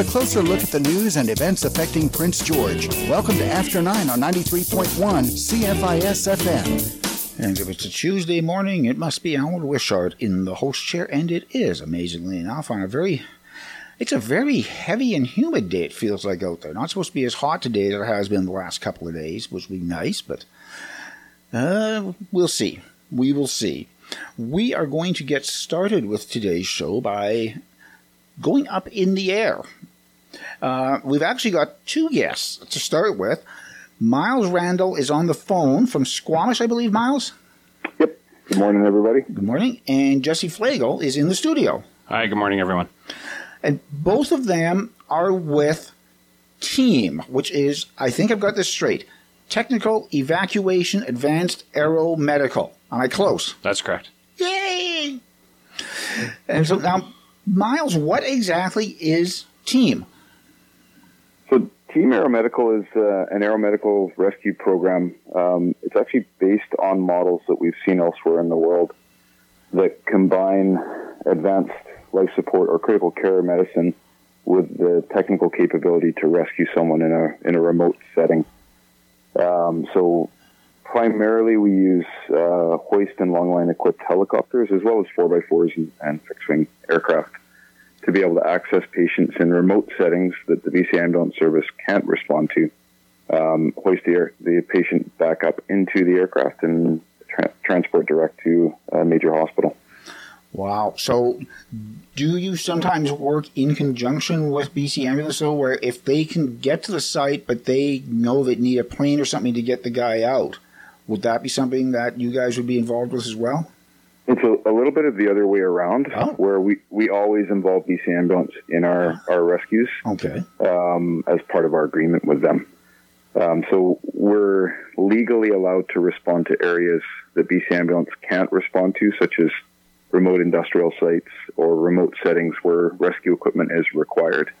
a closer look at the news and events affecting Prince George. Welcome to After 9 on 93.1 CFIS FM. And if it's a Tuesday morning, it must be Alan Wishart in the host chair, and it is, amazingly enough, on a very it's a very heavy and humid day, it feels like out there. Not supposed to be as hot today as it has been the last couple of days, which would be nice, but uh, we'll see. We will see. We are going to get started with today's show by going up in the air. Uh, we've actually got two guests to start with. Miles Randall is on the phone from Squamish, I believe, Miles? Yep. Good morning, everybody. Good morning. And Jesse Flagel is in the studio. Hi, good morning, everyone. And both of them are with TEAM, which is, I think I've got this straight, Technical Evacuation Advanced Aero Medical. Am I close? That's correct. Yay! And so now, Miles, what exactly is TEAM? Team Aeromedical is uh, an aeromedical rescue program. Um, it's actually based on models that we've seen elsewhere in the world that combine advanced life support or critical care medicine with the technical capability to rescue someone in a in a remote setting. Um, so primarily we use uh, hoist and longline equipped helicopters as well as 4x4s and, and fixed wing aircraft to be able to access patients in remote settings that the BC Ambulance Service can't respond to. Um, hoist the, air, the patient back up into the aircraft and tra- transport direct to a major hospital. Wow. So, do you sometimes work in conjunction with BC Ambulance, though, where if they can get to the site, but they know they need a plane or something to get the guy out, would that be something that you guys would be involved with as well? It's a, a little bit of the other way around, Oh. where we, we always involve BC Ambulance in our, our rescues Okay. um, as part of our agreement with them. Um, so we're legally allowed to respond to areas that BC Ambulance can't respond to, such as remote industrial sites or remote settings where rescue equipment is required.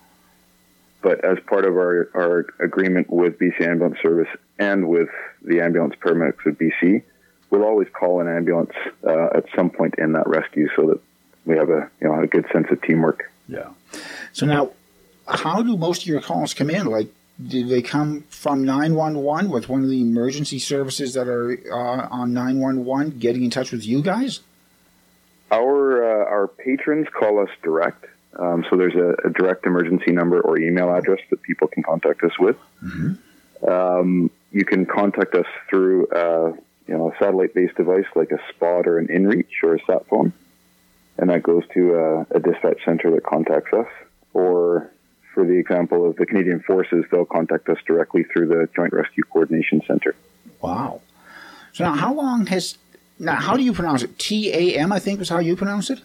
But as part of our, our agreement with BC Ambulance Service and with the ambulance paramedics of BC, we'll always call an ambulance uh, at some point in that rescue so that we have a you know a good sense of teamwork. Yeah. So now, how do most of your calls come in? Like, do they come from 911 with one of the emergency services that are uh, on 911 getting in touch with you guys? Our uh, our patrons call us direct. Um, so there's a, a direct emergency number or email address that people can contact us with. Um, you can contact us through uh, you know a satellite based device like a Spot or an InReach or a sat phone, and that goes to a, a dispatch center that contacts us. Or for the example of the Canadian Forces, they'll contact us directly through the Joint Rescue Coordination Center. Wow. So now, how long has now? How do you pronounce it? T A M, I think, was how you pronounce it.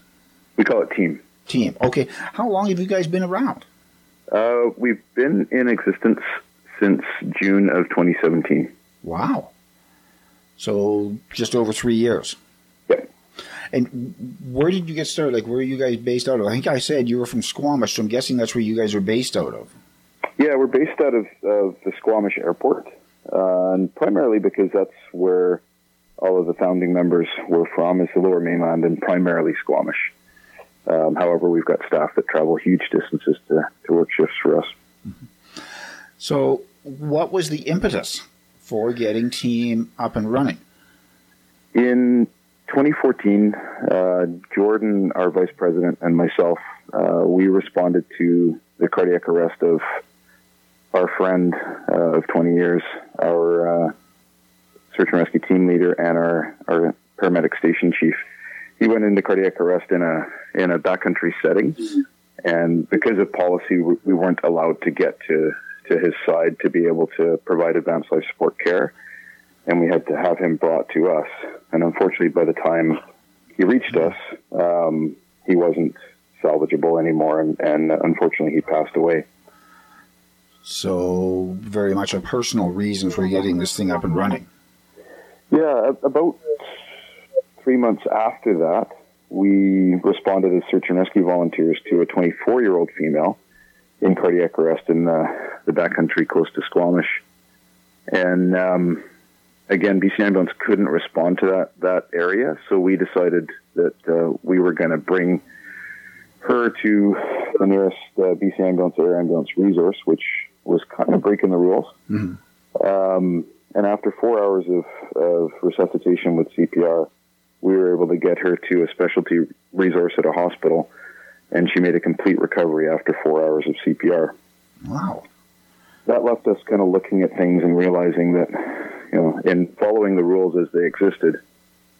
We call it Team. Team. Okay. How long have you guys been around? Uh, we've been in existence since June of 2017. Wow. So just over three years. Yep. And where did you get started? Like, where are you guys based out of? I think I said you were from Squamish, so I'm guessing that's where you guys are based out of. Yeah, we're based out of, of the Squamish Airport, uh, and primarily because that's where all of the founding members were from, is the Lower Mainland and primarily Squamish. Um, however, we've got staff that travel huge distances to, to work shifts for us. So, what was the impetus for getting Team up and running? In 2014, uh, Jordan, our vice president, and myself, uh, we responded to the cardiac arrest of our friend uh, of 20 years, our uh, search and rescue team leader, and our, our paramedic station chief. He went into cardiac arrest in a in a backcountry setting, and because of policy, we we weren't allowed to get to to his side to be able to provide advanced life support care and we had to have him brought to us. And unfortunately, by the time he reached us, um, he wasn't salvageable anymore, and, and unfortunately, he passed away. So, very much a personal reason for getting this thing up and running. Yeah, about three months after that, we responded as search and rescue volunteers to a 24 year old female in cardiac arrest in the, the backcountry close to Squamish. And um, again, BC Ambulance couldn't respond to that, that area, so we decided that uh, we were going to bring her to the nearest uh, BC Ambulance Air Ambulance resource, which was kind of breaking the rules. Mm-hmm. Um, and after four hours of, of resuscitation with CPR, we were able to get her to a specialty resource at a hospital, and she made a complete recovery after four hours of CPR. Wow. That left us kind of looking at things and realizing that, you know, in following the rules as they existed,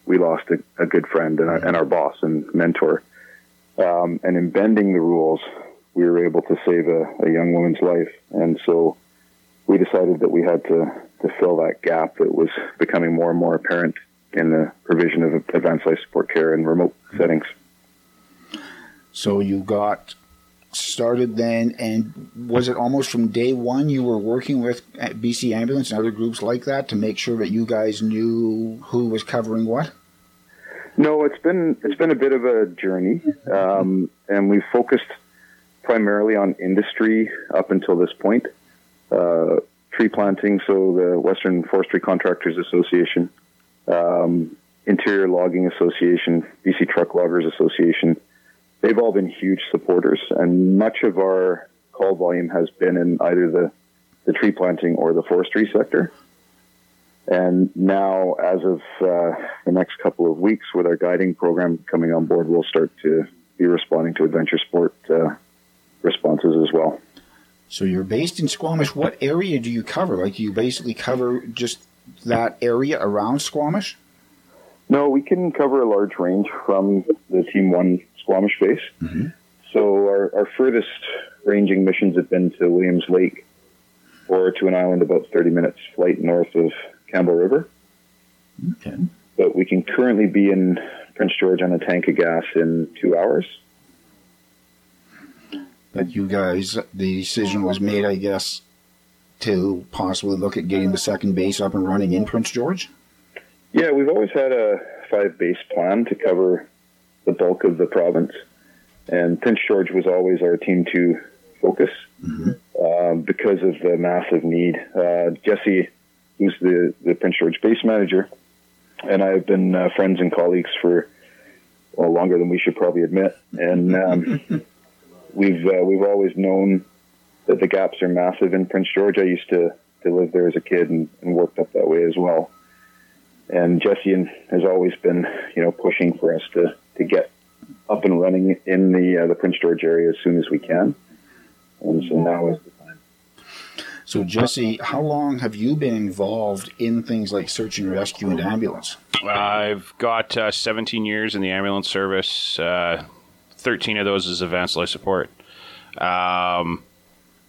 we lost a, a good friend and our, and our, boss and mentor. Um, and in bending the rules, we were able to save a, a young woman's life. And so we decided that we had to, to fill that gap that was becoming more and more apparent in the provision of advanced life support care in remote settings. So you got started then, and was it almost from day one you were working with BC Ambulance and other groups like that to make sure that you guys knew who was covering what? No, it's been it's been a bit of a journey, um, and we focused primarily on industry up until this point. Uh, tree planting, so the Western Forestry Contractors Association, um, Interior Logging Association, BC Truck Loggers Association, they've all been huge supporters, and much of our call volume has been in either the, the tree planting or the forestry sector. And now, as of uh, the next couple of weeks, with our guiding program coming on board, we'll start to be responding to adventure sport uh, responses as well. So you're based in Squamish. What area do you cover? Like you basically cover just that area around Squamish? No, we can cover a large range from the Team One Squamish base. Mm-hmm. So our, our furthest ranging missions have been to Williams Lake or to an island about 30 minutes flight north of Campbell River. Okay. But we can currently be in Prince George on a tank of gas in two hours. But you guys, the decision was made, I guess, to possibly look at getting the second base up and running in Prince George? Yeah, we've always had a five base plan to cover the bulk of the province, and Prince George was always our team two focus mm-hmm. um, because of the massive need. Uh, Jesse, who's the, the Prince George base manager, and I have been uh, friends and colleagues for well longer than we should probably admit, and um, we've uh, we've always known that the gaps are massive in Prince George. I used to, to live there as a kid and, and worked up that way as well. And Jesse has always been, you know, pushing for us to, to get up and running in the uh, the Prince George area as soon as we can. And so now is the time. So Jesse, how long have you been involved in things like search and rescue and ambulance? I've got uh, 17 years in the ambulance service. Uh, 13 of those is advanced life support. Um,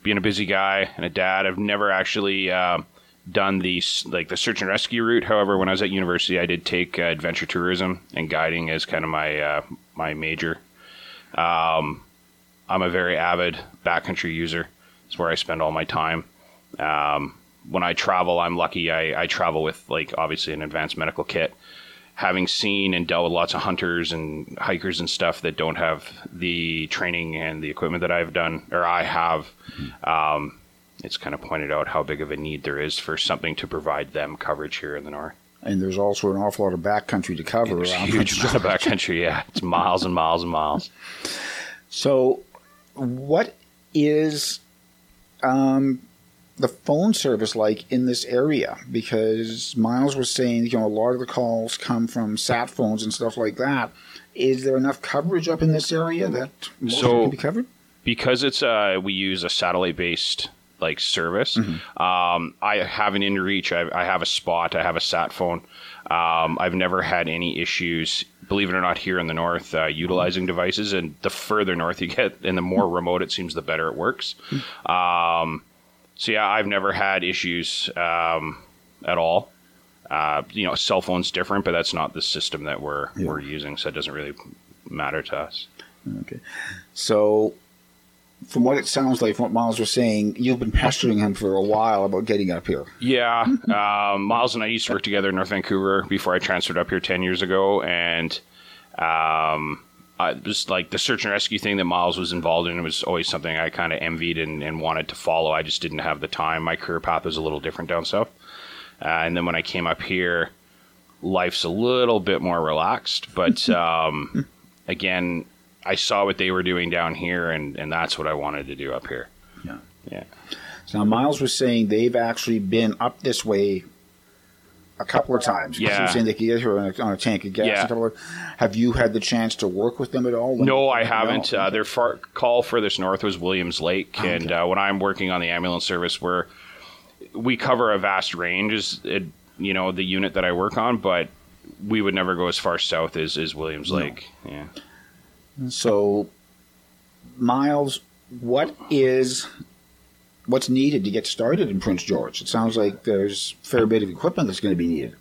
being a busy guy and a dad, I've never actually uh, done the like the search and rescue route. However, when I was at university, I did take uh, adventure tourism and guiding as kind of my uh, my major. Um, I'm a very avid backcountry user. It's where I spend all my time. Um, when I travel, I'm lucky. I, I travel with like obviously an advanced medical kit having seen and dealt with lots of hunters and hikers and stuff that don't have the training and the equipment that I've done or I have, um, it's kind of pointed out how big of a need there is for something to provide them coverage here in the north. And there's also an awful lot of backcountry to cover there's around. Huge amount of backcountry, yeah. It's miles and miles and miles. So, what is um, the phone service like in this area? Because Miles was saying, you know, a lot of the calls come from sat phones and stuff like that. Is there enough coverage up in this area that most so, can be covered? Because it's uh, we use a satellite based like service. Mm-hmm. Um, I have an inReach. I, I, have a spot. I have a sat phone. Um, I've never had any issues, believe it or not, here in the north uh, utilizing devices. And the further north you get, and the more remote it seems, the better it works. Mm-hmm. Um, so yeah, I've never had issues um, at all. Uh, you know, cell phone's different, but that's not the system that we're yeah. we're using, so it doesn't really matter to us. Okay, so from what it sounds like, from what Miles was saying, you've been pestering him for a while about getting up here. Yeah, um, Miles and I used to work together in North Vancouver before I transferred up here ten years ago, and um, just like the search and rescue thing that Miles was involved in was always something I kind of envied and, and, wanted to follow. I just didn't have the time. My career path was a little different down south. Uh, and then when I came up here, life's a little bit more relaxed. But um, again, I saw what they were doing down here, and and that's what I wanted to do up here. Yeah. Yeah. So now Miles was saying they've actually been up this way a couple of times. Yeah. saying they could get here on a, on a tank of gas. Yeah. a couple of- have you had the chance to work with them at all? No, I haven't. No. Uh, their far, call furthest north was Williams Lake, and uh, when I'm working on the ambulance service, we're we cover a vast range. Is it, you know the unit that I work on, but we would never go as far south as, as Williams Lake. Yeah. So, Miles, what is what's needed to get started in Prince George? It sounds like there's a fair bit of equipment that's going to be needed.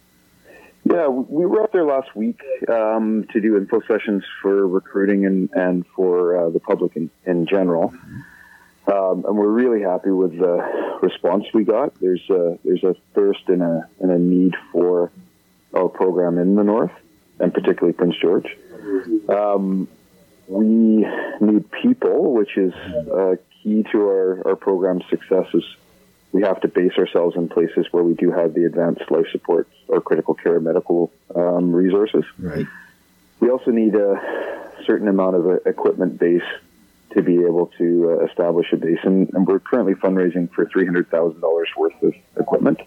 Yeah, we were up there last week um, to do info sessions for recruiting and, and for uh, the public in, in general. Um, and we're really happy with the response we got. There's a, there's a thirst and a, and a need for our program in the north, and particularly Prince George. Um, we need people, which is uh, key to our, our program's successes. We have to base ourselves in places where we do have the advanced life support or critical care medical um, resources. Right. We also need a certain amount of uh, equipment base to be able to uh, establish a base, and, and we're currently fundraising for three hundred thousand dollars worth of equipment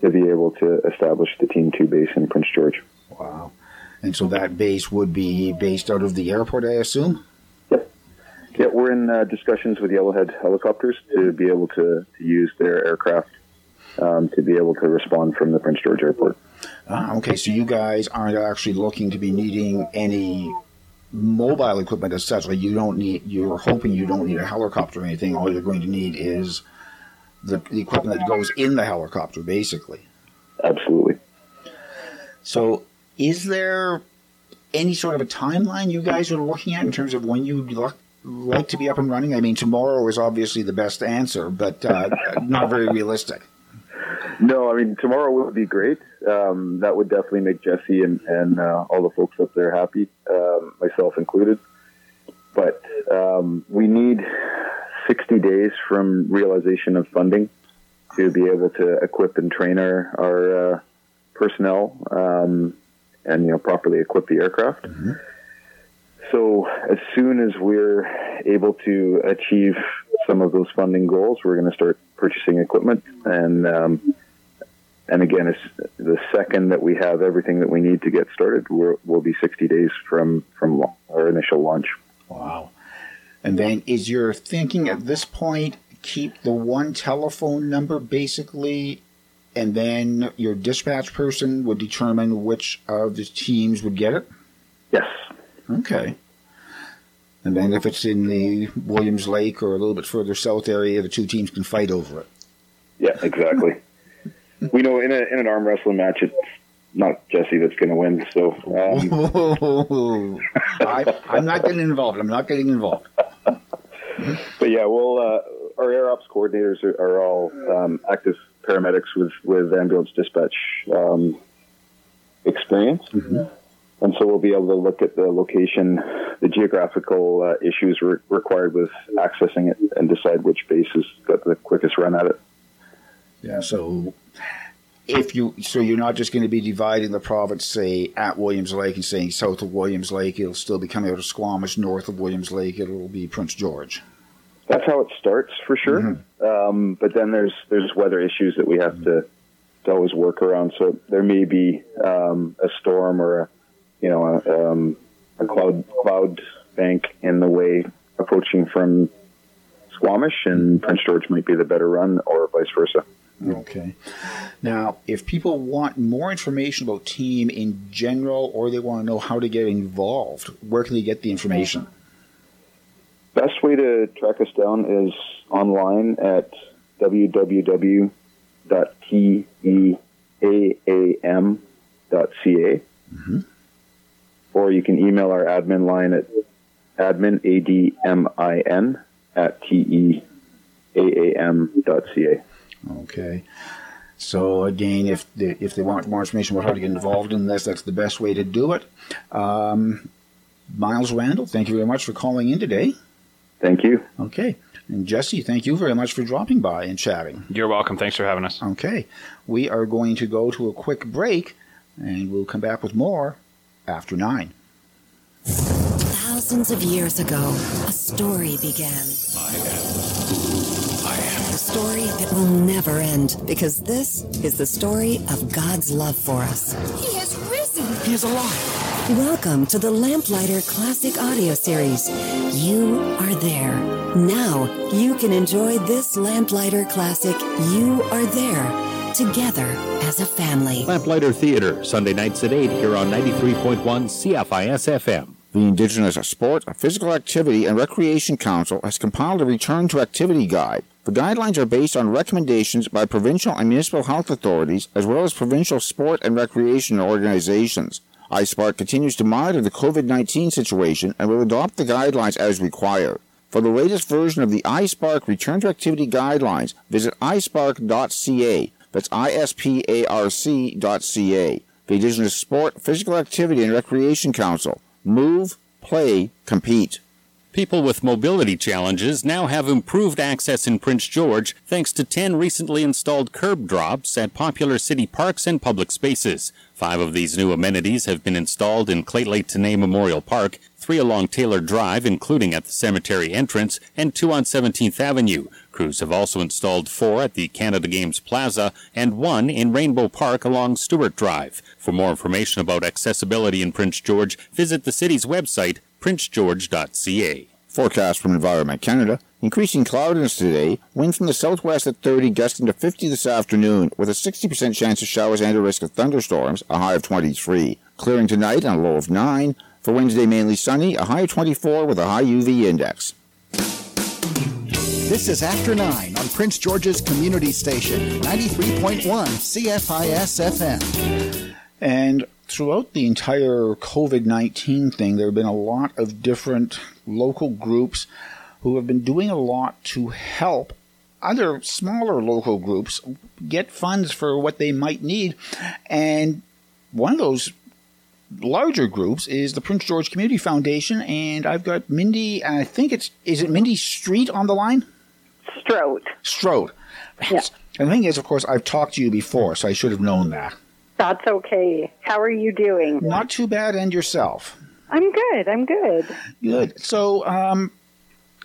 to be able to establish the Team Two base in Prince George. Wow. And so that base would be based out of the airport, I assume? Yep. Yeah, we're in uh, discussions with Yellowhead Helicopters to be able to, to use their aircraft um, to be able to respond from the Prince George Airport. Ah, okay, so you guys aren't actually looking to be needing any mobile equipment as such. Like you don't need, you're hoping you don't need a helicopter or anything. All you're going to need is the, the equipment that goes in the helicopter, basically. Absolutely. So, is there any sort of a timeline you guys are looking at in terms of when you'd lo- like to be up and running? I mean, tomorrow is obviously the best answer, but uh, not very realistic. No, I mean tomorrow would be great. Um, that would definitely make Jesse and, and uh, all the folks up there happy, um, myself included. But um, we need 60 days from realization of funding to be able to equip and train our, our uh, personnel um, and you know properly equip the aircraft. So as soon as we're able to achieve some of those funding goals, we're going to start purchasing equipment and um, and again, it's the second that we have everything that we need to get started, we're, we'll be 60 days from from our initial launch. Wow. And then is your thinking at this point keep the one telephone number basically, and then your dispatch person would determine which of the teams would get it? Yes, Okay. And then if it's in the Williams Lake or a little bit further south area, the two teams can fight over it. yeah, exactly. we know in, a, in an arm wrestling match, it's not Jesse that's going to win. So um, I, I'm not getting involved. I'm not getting involved. But yeah, well, uh, our air ops coordinators are, are all um, active paramedics with with ambulance dispatch um, experience, and so we'll be able to look at the location, the geographical uh, issues re- required with accessing it, and decide which base has got the quickest run at it. Yeah. So if you so you're not just going to be dividing the province, say at Williams Lake, and saying south of Williams Lake, it'll still be coming out of Squamish. North of Williams Lake, it'll be Prince George. That's how it starts for sure. Um, but then there's there's weather issues that we have to, to always work around. So there may be um, a storm or a you know a, um, a cloud cloud bank in the way approaching from Squamish, and Prince George might be the better run, or vice versa. Okay. Now, if people want more information about team in general, or they want to know how to get involved, where can they get the information? Best way to track us down is online at www.teaam.ca. Or you can email our admin line at admin, A-D-M-I-N, at teaam.ca. Okay. So again, if they, if they want more information about how to get involved in this, that's the best way to do it. Um, Miles Randall, thank you very much for calling in today. Thank you. Okay. And Jesse, thank you very much for dropping by and chatting. You're welcome. Thanks for having us. Okay. We are going to go to a quick break and we'll come back with more after nine. Thousands Thousands of years ago, a story began. I am I am. A story that will never end because this is the story of God's love for us. He has risen. He is alive. Welcome to the Lamplighter Classic Audio Series. You are there. Now you can enjoy this Lamplighter Classic You Are There together as a family. Lamplighter Theater, Sunday nights at 8 here on 93.1 CFIS FM. The Indigenous Sport, Physical Activity, and Recreation Council has compiled a return to activity guide. The guidelines are based on recommendations by provincial and municipal health authorities, as well as provincial sport and recreation organizations. ISPARC continues to monitor the COVID 19 situation and will adopt the guidelines as required. For the latest version of the ISPARC Return to Activity Guidelines, visit isparc.ca. That's isparc.ca. The Indigenous Sport, Physical Activity, and Recreation Council. Move, play, compete. People with mobility challenges now have improved access in Prince George thanks to 10 recently installed curb drops at popular city parks and public spaces. Five of these new amenities have been installed in Lheidli T'enneh Memorial Park, three along Taylor Drive, including at the cemetery entrance, and two on 17th Avenue. Crews have also installed four at the Canada Games Plaza and one in Rainbow Park along Stewart Drive. For more information about accessibility in Prince George, visit the city's website, princegeorge.ca. Forecast from Environment Canada. Increasing cloudiness today. Wind from the southwest at 30, gusting to 50 this afternoon, with a 60% chance of showers and a risk of thunderstorms, a high of 23. Clearing tonight and a low of 9. For Wednesday, mainly sunny, a high of 24 with a high UV index. This is After 9 on Prince George's Community Station, 93.1 CFIS FM. And throughout the entire COVID 19 thing, there have been a lot of different local groups who have been doing a lot to help other smaller local groups get funds for what they might need. And one of those larger groups is the Prince George Community Foundation, and I've got Mindy. I think it's is it Mindy Street on the line? Strode. Strode. Yeah. And the thing is, of course, I've talked to you before, so I should have known that. That's okay. How are you doing? Not too bad, and yourself. I'm good. I'm good. Good. So, um,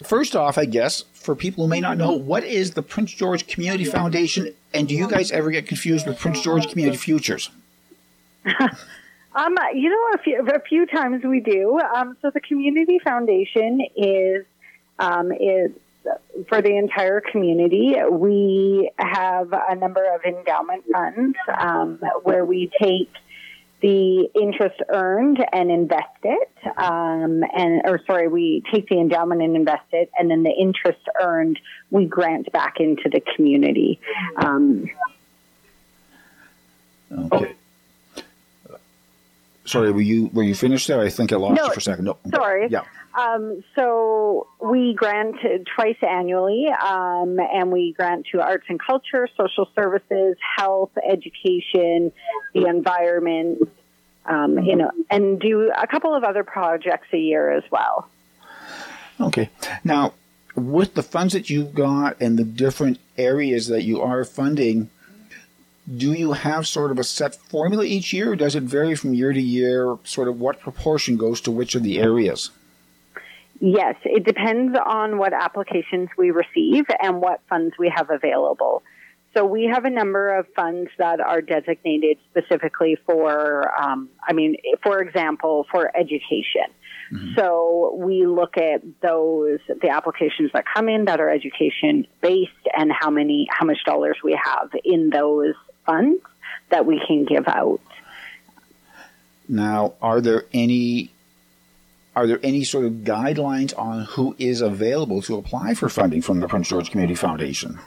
first off, I guess for people who may not know, what is the Prince George Community Foundation, and do you guys ever get confused with Prince George Community Futures? Um, you know, a few, a few times we do. Um, so the Community Foundation is um, is for the entire community. We have a number of endowment funds um, where we take the interest earned and invest it, um, and or sorry, we take the endowment and invest it, and then the interest earned we grant back into the community. Um, Okay. Sorry, were you were you finished there? I think I lost No, you for a second. No. sorry. Yeah. Um, so we grant twice annually, um, and we grant to arts and culture, social services, health, education, the environment, um, you know, and do a couple of other projects a year as well. Okay. Now, with the funds that you've got and the different areas that you are funding, do you have sort of a set formula each year, or does it vary from year to year? Sort of what proportion goes to which of the areas? Yes, it depends on what applications we receive and what funds we have available. So we have a number of funds that are designated specifically for, um, I mean, for example, for education. So we look at those, the applications that come in that are education based and how many, how much dollars we have in those funds that we can give out. Now, are there any are there any sort of guidelines on who is available to apply for funding from the Prince George Community Foundation?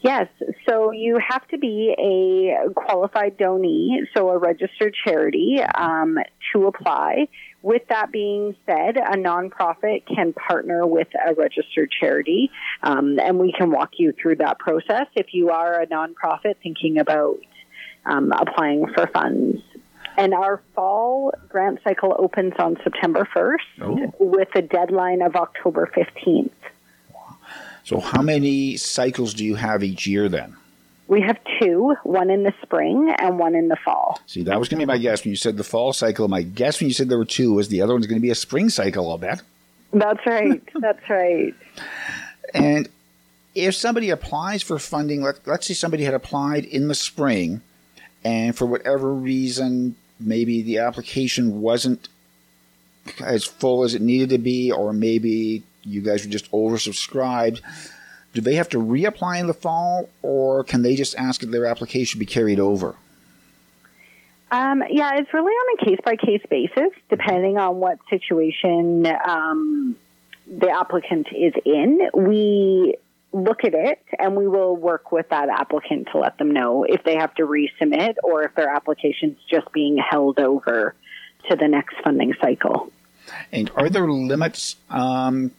Yes, so you have to be a qualified donee, so a registered charity, um, to apply. With that being said, a nonprofit can partner with a registered charity, um, and we can walk you through that process if you are a nonprofit thinking about um, applying for funds. And our fall grant cycle opens on September 1st Oh. with a deadline of October 15th. So, how many cycles do you have each year then? We have two, one in the spring and one in the fall. See, that was going to be my guess when you said the fall cycle. My guess when you said there were two was the other one's going to be a spring cycle, I'll bet. That's right. That's right. And if somebody applies for funding, let, let's say somebody had applied in the spring, and for whatever reason, maybe the application wasn't as full as it needed to be, or maybe you guys were just oversubscribed. Do they have to reapply in the fall, or can they just ask that their application be carried over? Um, yeah, it's really on a case by case basis, depending on what situation um, the applicant is in. We look at it and we will work with that applicant to let them know if they have to resubmit or if their application's just being held over to the next funding cycle. And are there limits um,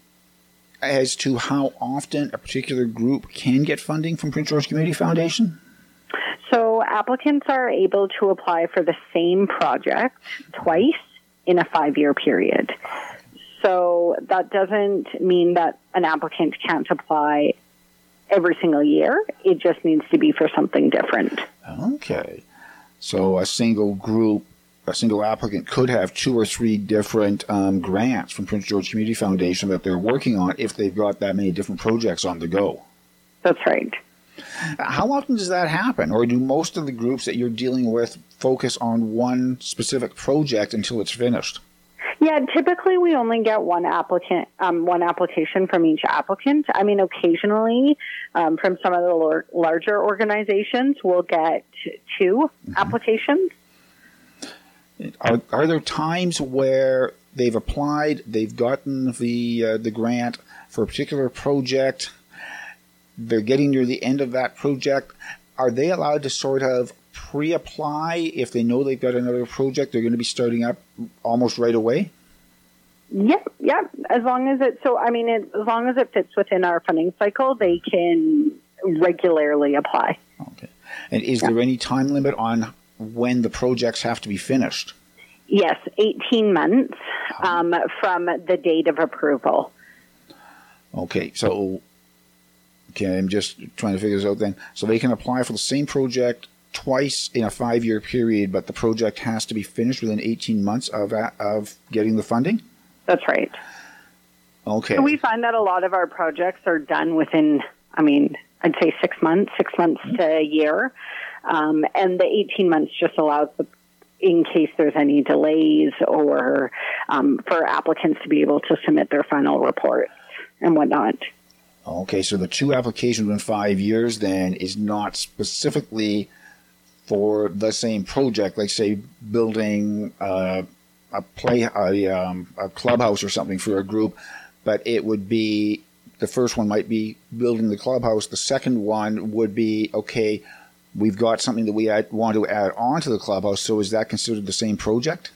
as to how often a particular group can get funding from Prince George Community Foundation? So applicants are able to apply for the same project twice in a five year period. So that doesn't mean that an applicant can't apply every single year. It just needs to be for something different. Okay. So a single group, a single applicant could have two or three different um, grants from Prince George Community Foundation that they're working on if they've got that many different projects on the go. That's right. How often does that happen? Or do most of the groups that you're dealing with focus on one specific project until it's finished? Yeah, typically we only get one applicant, um, one application from each applicant. I mean, occasionally um, from some of the larger organizations, we'll get 2 mm-hmm. applications. Are, are there times where they've applied, they've gotten the uh, the grant for a particular project, they're getting near the end of that project? Are they allowed to sort of pre-apply if they know they've got another project they're going to be starting up almost right away? Yep, yep. As long as it so I mean it, as long as it fits within our funding cycle, they can regularly apply. Okay. And is there any time limit on when the projects have to be finished? Yes, 18 months um, from the date of approval. Okay, so okay, I'm just trying to figure this out then. So they can apply for the same project twice in a five year period, but the project has to be finished within 18 months of, of getting the funding? That's right. Okay. So we find that a lot of our projects are done within, I mean, I'd say six months, six months mm-hmm. to a year. Um, and the 18 months just allows the in case there's any delays or um, for applicants to be able to submit their final reports and whatnot. Okay, so the two applications in five years then is not specifically for the same project, like say building uh, a play a, um, a clubhouse or something for a group, but it would be the first one might be building the clubhouse. The second one would be okay. We've got something that we want to add on to the clubhouse. So is that considered the same project?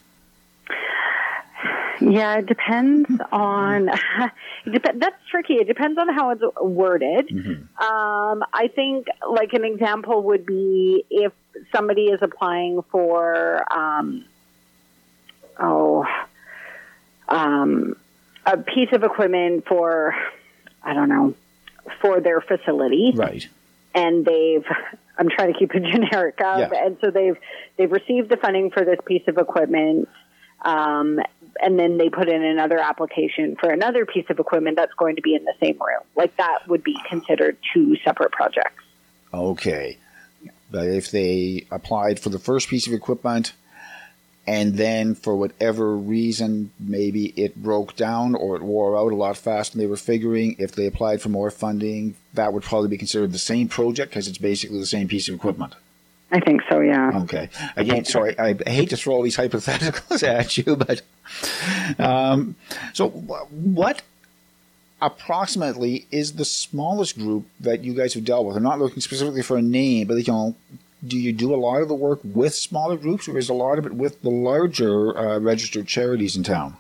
Yeah, it depends on. That's tricky. It depends on how it's worded. Mm-hmm. Um, I think, like an example would be if somebody is applying for, um, oh, um, a piece of equipment for, I don't know, for their facility, right? And they've I'm trying to keep it generic. Um, yeah. And so they've they've received the funding for this piece of equipment, um, and then they put in another application for another piece of equipment that's going to be in the same room. Like that would be considered two separate projects. Okay. But if they applied for the first piece of equipment and then for whatever reason, maybe it broke down or it wore out a lot faster than they were figuring, if they applied for more funding, that would probably be considered the same project because it's basically the same piece of equipment. I think so, yeah. Okay. Again, sorry, I, hate to throw all these hypotheticals at you, but um, so what approximately is the smallest group that you guys have dealt with? I'm not looking specifically for a name, but you know, do you do a lot of the work with smaller groups, or is a lot of it with the larger uh, registered charities in town?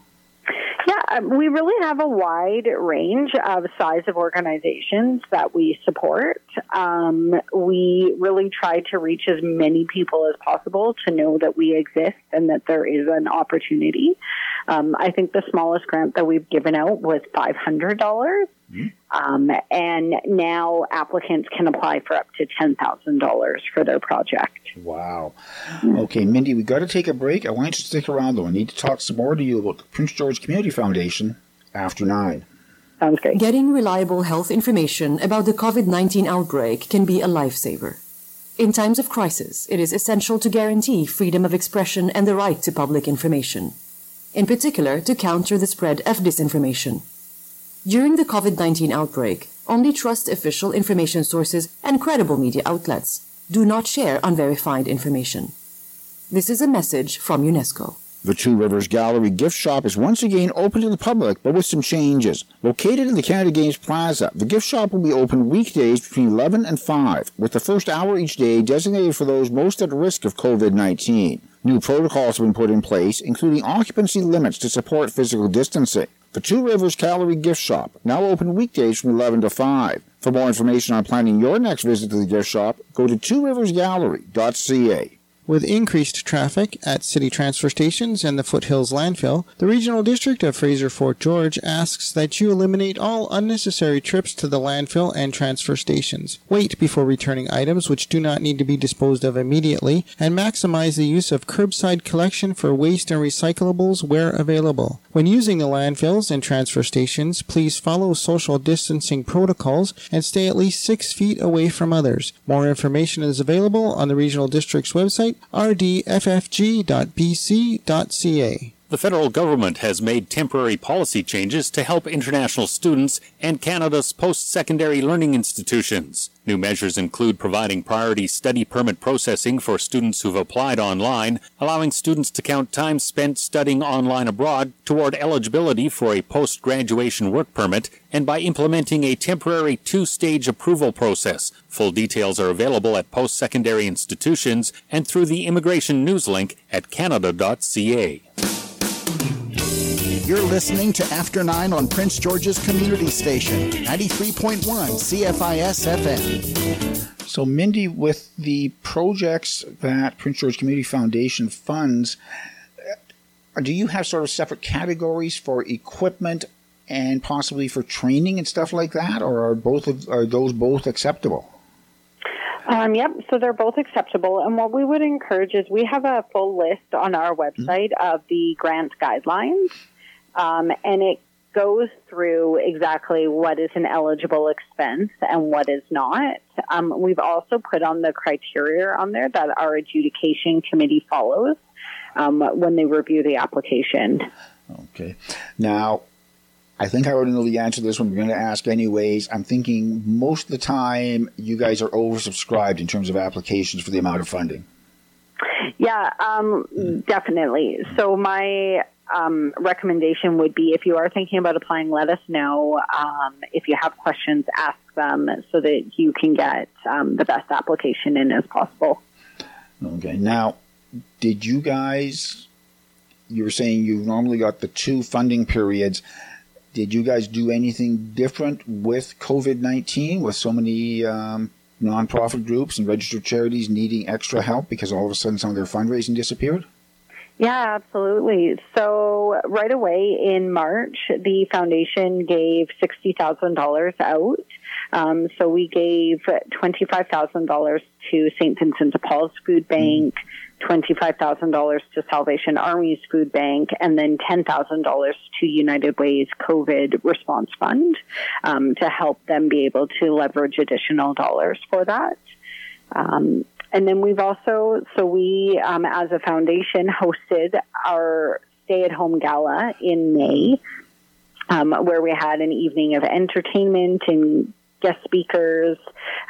Um, we really have a wide range of size of organizations that we support. Um, we really try to reach as many people as possible to know that we exist and that there is an opportunity. Um, I think the smallest grant that we've given out was $500. Um, and now applicants can apply for up to $10,000 for their project. Wow. Okay, Mindy, we got to take a break. I want you to stick around, though. I need to talk some more to you about the Prince George Community Foundation after nine. Sounds great. Getting reliable health information about the COVID 19 outbreak can be a lifesaver. In times of crisis, it is essential to guarantee freedom of expression and the right to public information, in particular to counter the spread of disinformation. During the COVID 19 outbreak, only trust official information sources and credible media outlets. Do not share unverified information. This is a message from UNESCO. The Two Rivers Gallery gift shop is once again open to the public, but with some changes. Located in the Canada Games Plaza, the gift shop will be open weekdays between 11 and 5, with the first hour each day designated for those most at risk of COVID 19. New protocols have been put in place, including occupancy limits to support physical distancing. The Two Rivers Gallery gift shop, now open weekdays from 11 to 5. For more information on planning your next visit to the gift shop, go to tworiversgallery.ca. With increased traffic at city transfer stations and the Foothills landfill, the Regional District of Fraser Fort George asks that you eliminate all unnecessary trips to the landfill and transfer stations. Wait before returning items which do not need to be disposed of immediately, and maximize the use of curbside collection for waste and recyclables where available. When using the landfills and transfer stations, please follow social distancing protocols and stay at least six feet away from others. More information is available on the Regional District's website rdffg.bc.ca. The federal government has made temporary policy changes to help international students and Canada's post secondary learning institutions. New measures include providing priority study permit processing for students who've applied online, allowing students to count time spent studying online abroad toward eligibility for a post graduation work permit, and by implementing a temporary two stage approval process. Full details are available at post secondary institutions and through the immigration news link at canada.ca. You're listening to After 9 on Prince George's Community Station, 93.1 CFIS FM. So, Mindy, with the projects that Prince George Community Foundation funds, uh, do you have sort of separate categories for equipment and possibly for training and stuff like that, or are both of, are those both acceptable? Um, yep, so they're both acceptable. And what we would encourage is we have a full list on our website mm-hmm. of the grant guidelines. Um, and it goes through exactly what is an eligible expense and what is not. Um, we've also put on the criteria on there that our adjudication committee follows um, when they review the application. Okay. Now, I think I already know the answer to this one. We're going to ask anyways. I'm thinking most of the time you guys are oversubscribed in terms of applications for the amount of funding. Yeah, um, definitely. So my um, recommendation would be if you are thinking about applying, let us know. Um, if you have questions, ask them so that you can get um, the best application in as possible. Okay. Now, did you guys, you were saying you normally got the two funding periods. Did you guys do anything different with COVID 19 with so many um, nonprofit groups and registered charities needing extra help because all of a sudden some of their fundraising disappeared? Yeah, absolutely. So right away in March, the foundation gave $60,000 out. Um, so we gave $25,000 to St. Vincent de Paul's Food Bank, $25,000 to Salvation Army's Food Bank, and then $10,000 to United Way's COVID Response Fund um, to help them be able to leverage additional dollars for that. Um, and then we've also, so we, um, as a foundation, hosted our stay at home gala in May, um, where we had an evening of entertainment and guest speakers.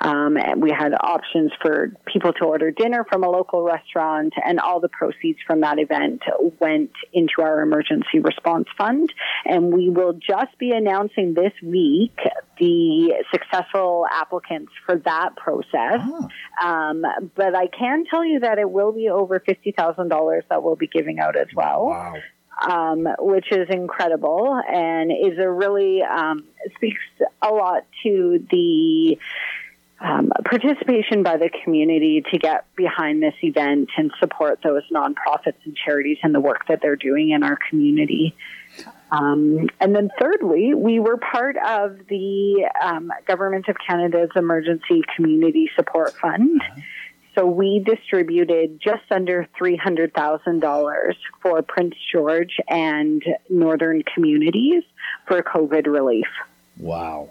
Um, we had options for people to order dinner from a local restaurant, and all the proceeds from that event went into our emergency response fund. And we will just be announcing this week the successful applicants for that process. Oh. Um, but I can tell you that it will be over $50,000 that we'll be giving out as well. Wow um, which is incredible and is a really um, speaks a lot to the um, participation by the community to get behind this event and support those nonprofits and charities and the work that they're doing in our community. Um, and then thirdly, we were part of the um, Government of Canada's Emergency Community Support Fund. So we distributed just under $300,000 for Prince George and northern communities for COVID relief. Wow.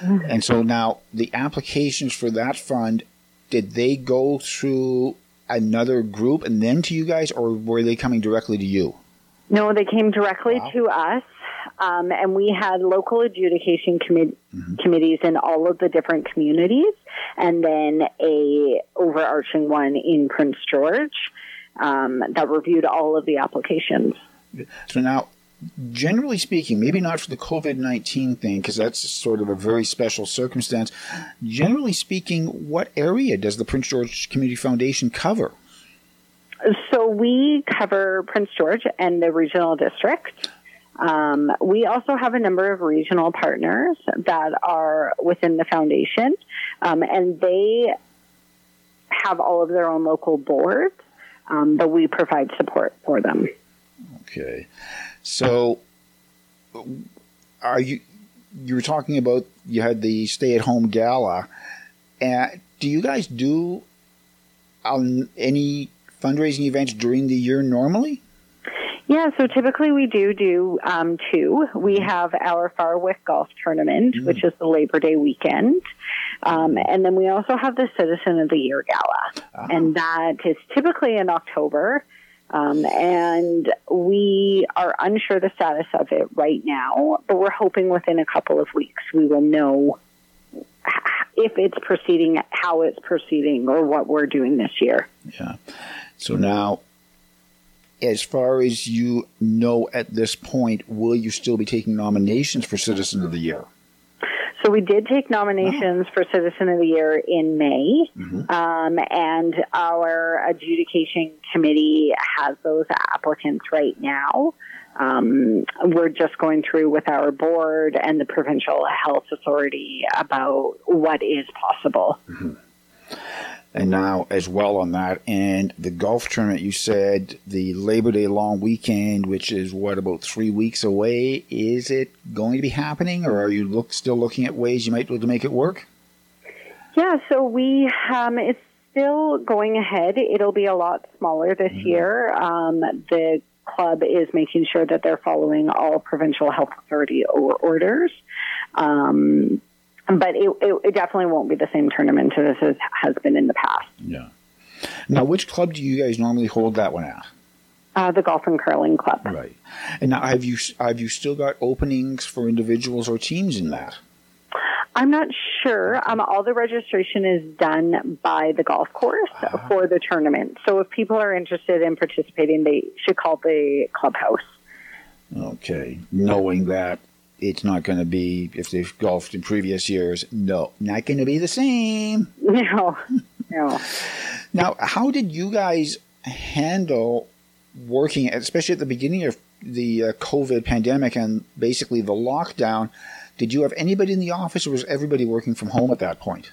Mm-hmm. And so now the applications for that fund, did they go through another group and then to you guys, or were they coming directly to you? No, they came directly wow. to us. Um, and we had local adjudication commi- mm-hmm. committees in all of the different communities, and then a overarching one in Prince George um, that reviewed all of the applications. So now, generally speaking, maybe not for the COVID 19 thing, because that's sort of a very special circumstance. Generally speaking, what area does the Prince George Community Foundation cover? So we cover Prince George and the regional district. Um, we also have a number of regional partners that are within the foundation, um, and they have all of their own local boards, um, but we provide support for them. Okay, so are you? You were talking about you had the stay-at-home gala. and do you guys do um, any fundraising events during the year normally? Yeah, so typically we do do um, two. We mm-hmm. have our Farwick Golf Tournament, mm-hmm. which is the Labor Day weekend. Um, and then we also have the Citizen of the Year Gala. Uh-huh. And that is typically in October. Um, and we are unsure the status of it right now, but we're hoping within a couple of weeks we will know if it's proceeding, how it's proceeding, or what we're doing this year. Yeah. So now as far as you know at this point, will you still be taking nominations for Citizen of the Year? So we did take nominations for Citizen of the Year in May, mm-hmm. um, and our adjudication committee has those applicants right now. Um, we're just going through with our board and the provincial health authority about what is possible. Mm-hmm and now as well on that. And the golf tournament, you said the Labor Day long weekend, which is what about three weeks away. Is it going to be happening, or are you look still looking at ways you might be able to make it work? Yeah, so we um, it's still going ahead. It'll be a lot smaller this mm-hmm. year. Um, the club is making sure that they're following all provincial health authority orders. Um, but it, it, it, definitely won't be the same tournament as it has been in the past. Yeah. Now, which club do you guys normally hold that one at? Uh, the golf and curling club. Right. And now, have you have you still got openings for individuals or teams in that? I'm not sure. Um, all the registration is done by the golf course uh-huh. for the tournament. So if people are interested in participating, they should call the clubhouse. Okay, knowing that it's not going to be if they've golfed in previous years. No, not going to be the same. No, no. now, how did you guys handle working, especially at the beginning of the uh, COVID pandemic and basically the lockdown? Did you have anybody in the office, or was everybody working from home at that point?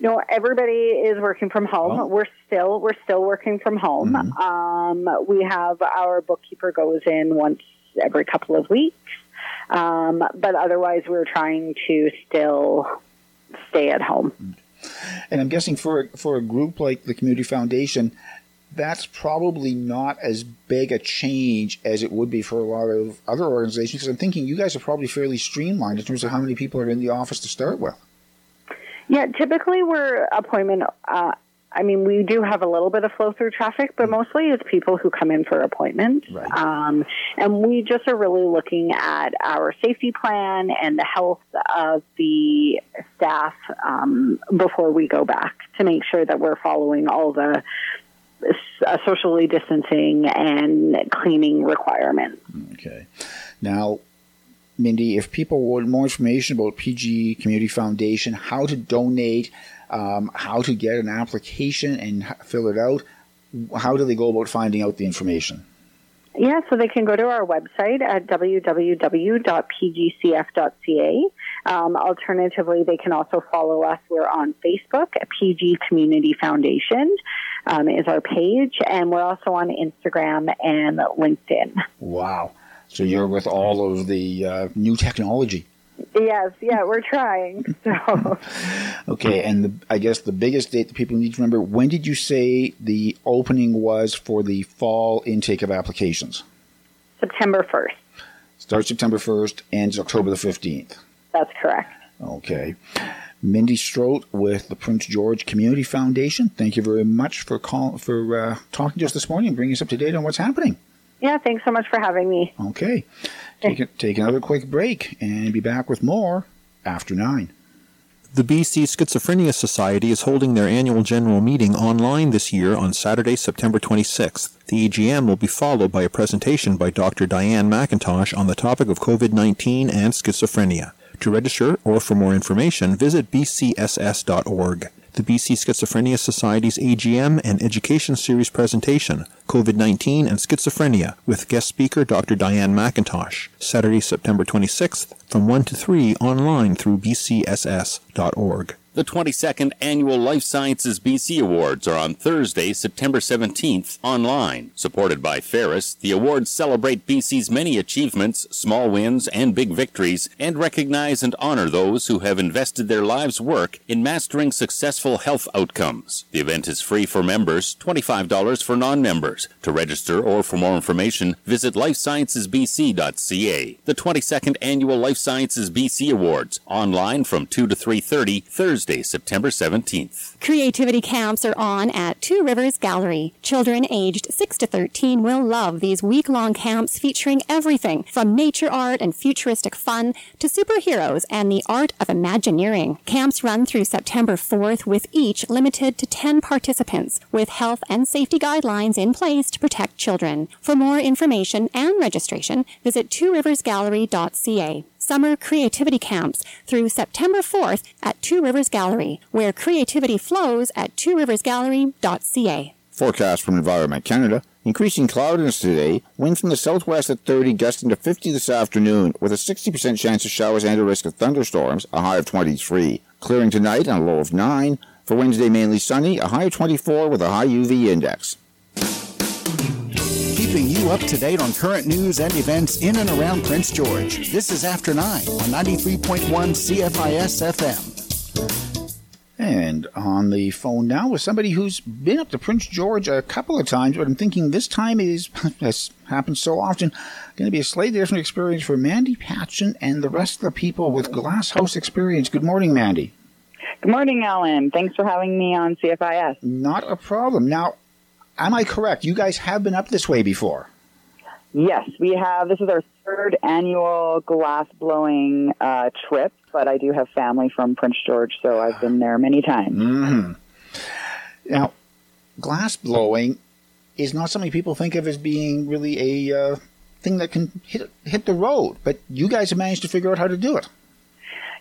No, everybody is working from home. Oh. We're still we're still working from home. Mm-hmm. Um, we have our bookkeeper goes in once every couple of weeks. Um, but otherwise, we're trying to still stay at home. And I'm guessing for for a group like the Community Foundation, that's probably not as big a change as it would be for a lot of other organizations. Because I'm thinking you guys are probably fairly streamlined in terms of how many people are in the office to start with. Yeah, typically we're appointment uh, I mean, we do have a little bit of flow through traffic, but mostly it's people who come in for appointments. Right. Um, and we just are really looking at our safety plan and the health of the staff um, before we go back to make sure that we're following all the uh, socially distancing and cleaning requirements. Okay. Now, Mindy, if people want more information about PG Community Foundation, how to donate, um, how to get an application and fill it out. How do they go about finding out the information? Yeah, so they can go to our website at www.pgcf.ca. Um, alternatively, they can also follow us. We're on Facebook. PG Community Foundation um, is our page, and we're also on Instagram and LinkedIn. Wow. So you're with all of the uh, new technology. Yes, yeah, we're trying. So Okay, and the, I guess the biggest date that people need to remember when did you say the opening was for the fall intake of applications? September 1st. Starts September 1st, ends October the 15th. That's correct. Okay. Mindy Strote with the Prince George Community Foundation. Thank you very much for call, for uh, talking to us this morning and bringing us up to date on what's happening. Yeah, thanks so much for having me. Okay. Take, take another quick break and be back with more after nine. The BC Schizophrenia Society is holding their annual general meeting online this year on Saturday, September 26th. The AGM will be followed by a presentation by Dr. Diane McIntosh on the topic of COVID 19 and schizophrenia. To register or for more information, visit bcss.org. The BC Schizophrenia Society's AGM and Education Series presentation, COVID 19 and Schizophrenia, with guest speaker Dr. Diane McIntosh, Saturday, September 26th, from 1 to 3 online through bcss.org. The 22nd Annual Life Sciences BC Awards are on Thursday, September 17th, online. Supported by Ferris, the awards celebrate BC's many achievements, small wins, and big victories, and recognize and honor those who have invested their lives' work in mastering successful health outcomes. The event is free for members, $25 for non-members. To register or for more information, visit lifesciencesbc.ca. The 22nd Annual Life Sciences BC Awards, online from 2 to 3.30, Thursday, September 17th. Creativity camps are on at Two Rivers Gallery. Children aged 6 to 13 will love these week long camps featuring everything from nature art and futuristic fun to superheroes and the art of Imagineering. Camps run through September 4th with each limited to 10 participants with health and safety guidelines in place to protect children. For more information and registration, visit tworiversgallery.ca summer creativity camps through September 4th at Two Rivers Gallery, where creativity flows at tworiversgallery.ca. Forecast from Environment Canada. Increasing cloudiness today, wind from the southwest at 30, gusting to 50 this afternoon, with a 60% chance of showers and a risk of thunderstorms, a high of 23. Clearing tonight on a low of 9. For Wednesday, mainly sunny, a high of 24 with a high UV index keeping you up to date on current news and events in and around Prince George. This is After 9 on 93.1 CFIS FM. And on the phone now with somebody who's been up to Prince George a couple of times, but I'm thinking this time is, as happens so often, going to be a slightly different experience for Mandy Patchen and the rest of the people with Glass House Experience. Good morning, Mandy. Good morning, Alan. Thanks for having me on CFIS. Not a problem. Now, am I correct? You guys have been up this way before. Yes, we have. This is our third annual glass blowing uh, trip, but I do have family from Prince George, so I've been there many times. Mm-hmm. Now, glass blowing is not something people think of as being really a uh, thing that can hit hit the road, but you guys have managed to figure out how to do it.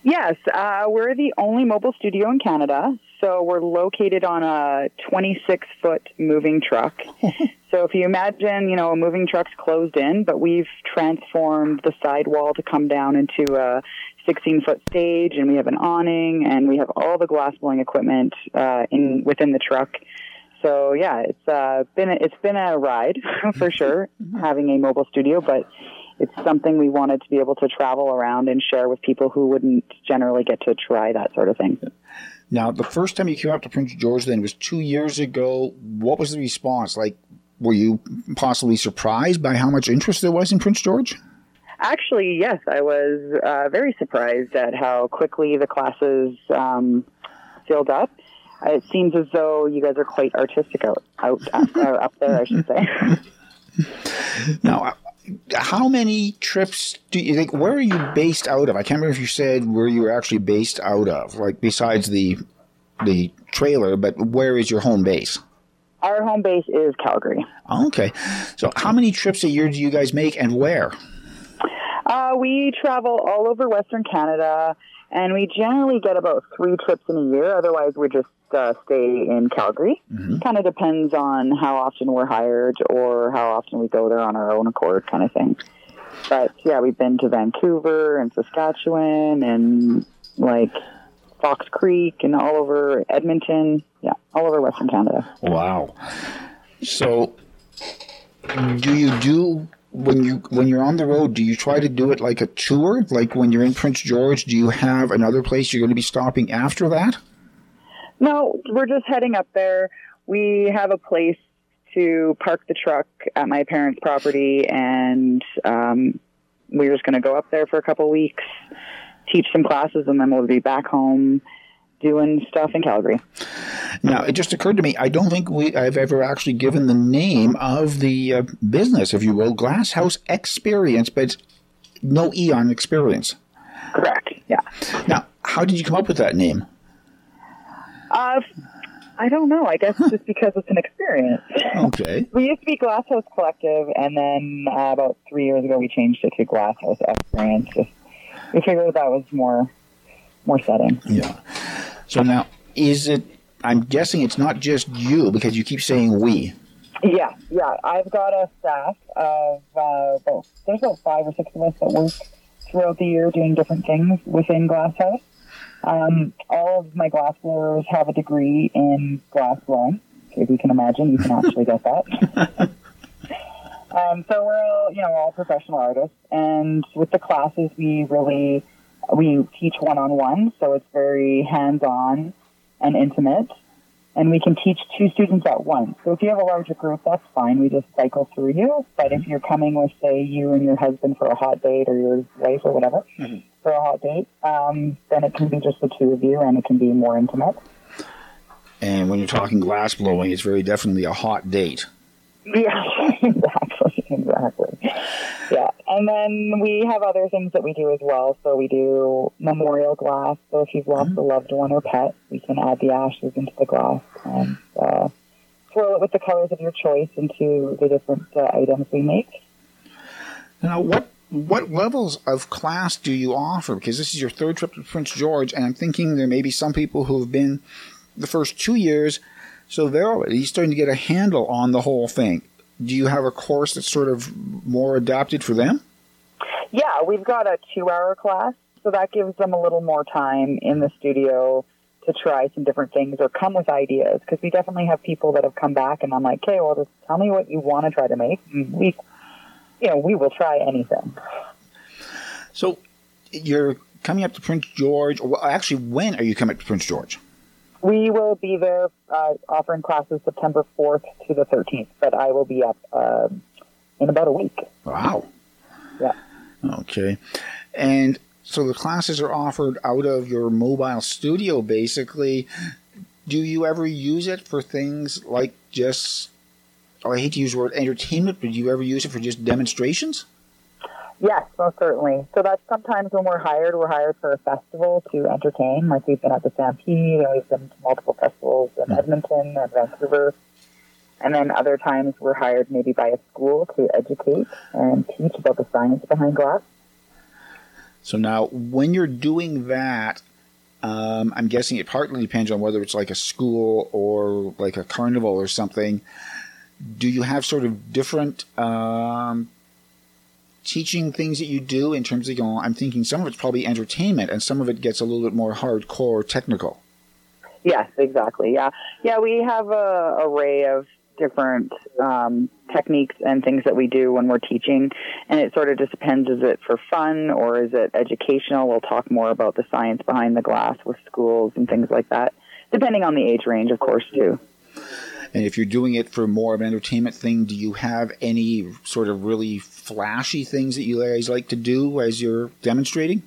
Yes, uh, we're the only mobile studio in Canada. So we're located on a 26 foot moving truck. so if you imagine, you know, a moving truck's closed in, but we've transformed the sidewall to come down into a 16 foot stage, and we have an awning, and we have all the glass blowing equipment uh, in within the truck. So yeah, it's uh, been a, it's been a ride for sure having a mobile studio, but it's something we wanted to be able to travel around and share with people who wouldn't generally get to try that sort of thing. Now, the first time you came up to Prince George then was two years ago. What was the response? Like, were you possibly surprised by how much interest there was in Prince George? Actually, yes, I was uh, very surprised at how quickly the classes um, filled up. It seems as though you guys are quite artistic out, out uh, up there, I should say. now, how many trips do you think? Where are you based out of? I can't remember if you said where you were actually based out of, like besides the the trailer, but where is your home base? Our home base is Calgary. Okay, so how many trips a year do you guys make, and where? Uh, we travel all over Western Canada, and we generally get about three trips in a year. Otherwise, we're just uh, stay in Calgary. Mm-hmm. Kind of depends on how often we're hired or how often we go there on our own accord, kind of thing. But yeah, we've been to Vancouver and Saskatchewan and like Fox Creek and all over Edmonton. Yeah, all over Western Canada. Wow. So, do you do when you when you're on the road, do you try to do it like a tour? Like when you're in Prince George, do you have another place you're going to be stopping after that? No, we're just heading up there. We have a place to park the truck at my parents' property, and um, we're just going to go up there for a couple weeks, teach some classes, and then we'll be back home doing stuff in Calgary. Now, it just occurred to me, I don't think we I've ever actually given the name of the uh, business, if you will, Glasshouse Experience, but no Eon experience. Correct, yeah. Now, how did you come up with that name? Uh, I don't know. I guess just because it's an experience. Okay. We used to be Glasshouse Collective, and then uh, about three years ago, we changed it to Glasshouse Experience. Just we figured that was more more setting. Yeah. So now, is it? I'm guessing it's not just you because you keep saying we. Yeah, yeah. I've got a staff of uh, about, there's about five or six of us that work throughout the year doing different things within Glasshouse. Um, all of my glass blowers have a degree in glass blowing. If you can imagine, you can actually get that. um, so we're all, you know, all professional artists, and with the classes, we really we teach one on one, so it's very hands on and intimate. And we can teach two students at once. So if you have a larger group, that's fine. We just cycle through you. But if you're coming with, say, you and your husband for a hot date or your wife or whatever mm-hmm. For a hot date, um, then it can be just the two of you and it can be more intimate. And when you're talking glass blowing, it's very definitely a hot date. Yeah, exactly, exactly. Yeah, and then we have other things that we do as well. So we do memorial glass. So if you've lost mm-hmm. a loved one or pet, we can add the ashes into the glass and uh, swirl it with the colors of your choice into the different uh, items we make. Now, what what levels of class do you offer? Because this is your third trip to Prince George, and I'm thinking there may be some people who have been the first two years, so they're already starting to get a handle on the whole thing do you have a course that's sort of more adapted for them? Yeah, we've got a two hour class, so that gives them a little more time in the studio to try some different things or come with ideas because we definitely have people that have come back and I'm like, okay, well, just tell me what you want to try to make. Mm-hmm. We, you know, we will try anything. So you're coming up to Prince George. Well, actually, when are you coming up to Prince George? We will be there uh, offering classes September 4th to the 13th, but I will be up uh, in about a week. Wow. Yeah. Okay. And so the classes are offered out of your mobile studio, basically. Do you ever use it for things like just, oh, I hate to use the word entertainment, but do you ever use it for just demonstrations? Yes, most certainly. So that's sometimes when we're hired, we're hired for a festival to entertain. Like we've been at the Stampede and we've been to multiple festivals in mm-hmm. Edmonton and Vancouver. And then other times we're hired maybe by a school to educate and teach about the science behind glass. So now, when you're doing that, um, I'm guessing it partly depends on whether it's like a school or like a carnival or something. Do you have sort of different um, teaching things that you do in terms of, you know, I'm thinking some of it's probably entertainment and some of it gets a little bit more hardcore technical. Yes, exactly. Yeah. Yeah, we have a array of different um, techniques and things that we do when we're teaching. And it sort of just depends is it for fun or is it educational? We'll talk more about the science behind the glass with schools and things like that, depending on the age range, of course, too. And if you're doing it for more of an entertainment thing, do you have any sort of really flashy things that you guys like to do as you're demonstrating?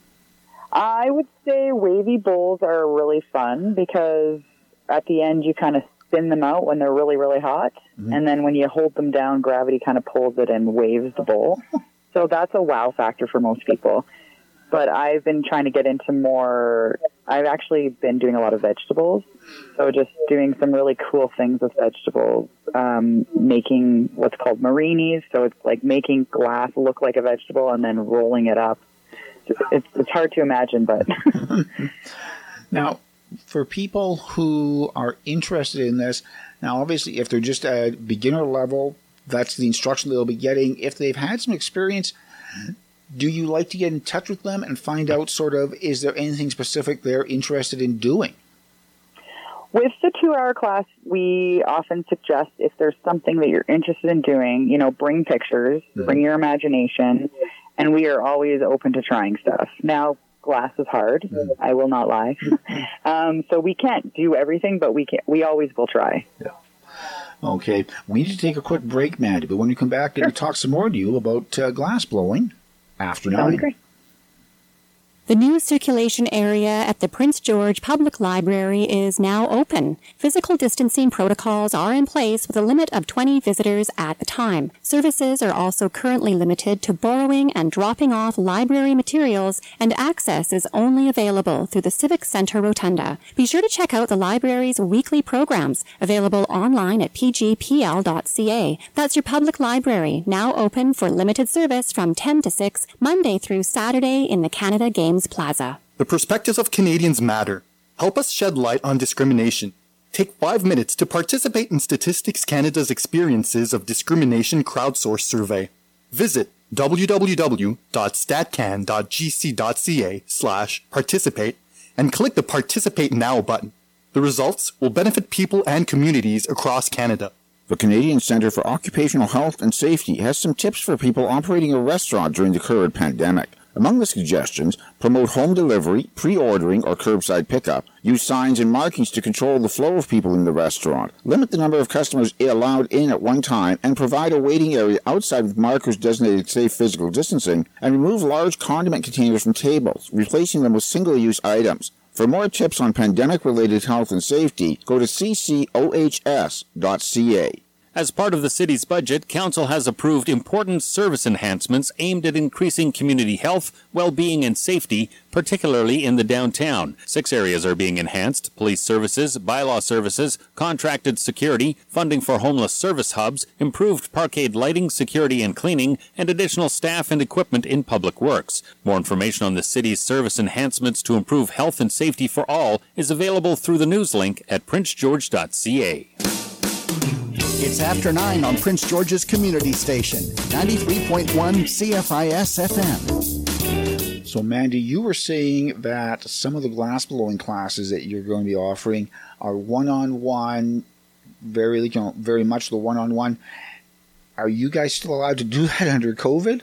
I would say wavy bowls are really fun because at the end you kind of spin them out when they're really, really hot. Mm-hmm. And then when you hold them down, gravity kind of pulls it and waves the bowl. so that's a wow factor for most people but I've been trying to get into more. I've actually been doing a lot of vegetables, so just doing some really cool things with vegetables. Um, making what's called murrinis, so it's like making glass look like a vegetable and then rolling it up. It's it's hard to imagine, but now for people who are interested in this, now obviously if they're just at beginner level, that's the instruction they'll be getting. If they've had some experience do you like to get in touch with them and find out sort of is there anything specific they're interested in doing? With the two hour class, we often suggest if there's something that you're interested in doing, you know, bring pictures, mm-hmm. bring your imagination, and we are always open to trying stuff. Now, glass is hard. Mm-hmm. I will not lie. um, so we can't do everything, but we can. We always will try. Yeah. Okay, we need to take a quick break, Mandy. But when we come back, sure. we'll talk some more to you about uh, glass blowing after nine. Great. The new circulation area at the Prince George Public Library is now open. Physical distancing protocols are in place with a limit of 20 visitors at a time. Services are also currently limited to borrowing and dropping off library materials, and access is only available through the Civic Center Rotunda. Be sure to check out the library's weekly programs, available online at pgpl.ca. That's your public library, now open for limited service from 10 to 6, Monday through Saturday in the Canada Game Games Plaza. The perspectives of Canadians matter. Help us shed light on discrimination. Take five minutes to participate in Statistics Canada's Experiences of Discrimination crowdsource survey. Visit www.statcan.gc.ca slash participate and click the Participate Now button. The results will benefit people and communities across Canada. The Canadian Centre for Occupational Health and Safety has some tips for people operating a restaurant during the current pandemic. Among the suggestions, promote home delivery, pre-ordering, or curbside pickup. Use signs and markings to control the flow of people in the restaurant. Limit the number of customers allowed in at one time and provide a waiting area outside with markers designated safe physical distancing and remove large condiment containers from tables, replacing them with single-use items. For more tips on pandemic-related health and safety, go to ccohs.ca. As part of the city's budget, Council has approved important service enhancements aimed at increasing community health, well-being, and safety, particularly in the downtown. Six areas are being enhanced police services, bylaw services, contracted security, funding for homeless service hubs, improved parkade lighting, security and cleaning, and additional staff and equipment in public works. More information on the city's service enhancements to improve health and safety for all is available through the news link at princegeorge.ca. It's after 9 on Prince George's Community Station, 93.1 CFIS FM. So, Mandy, you were saying that some of the glass blowing classes that you're going to be offering are one on one, very, you know, very much the one on one. Are you guys still allowed to do that under COVID?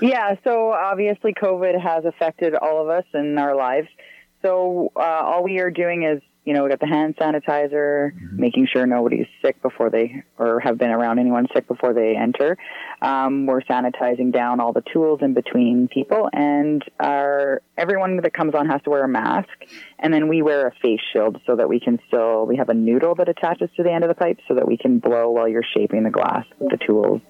Yeah, so obviously COVID has affected all of us in our lives. So uh, all we are doing is you know, we got the hand sanitizer, mm-hmm. making sure nobody's sick before they, or have been around anyone sick before they enter. Um, we're sanitizing down all the tools in between people, and our everyone that comes on has to wear a mask, and then we wear a face shield so that we can still. We have a noodle that attaches to the end of the pipe so that we can blow while you're shaping the glass with the tools.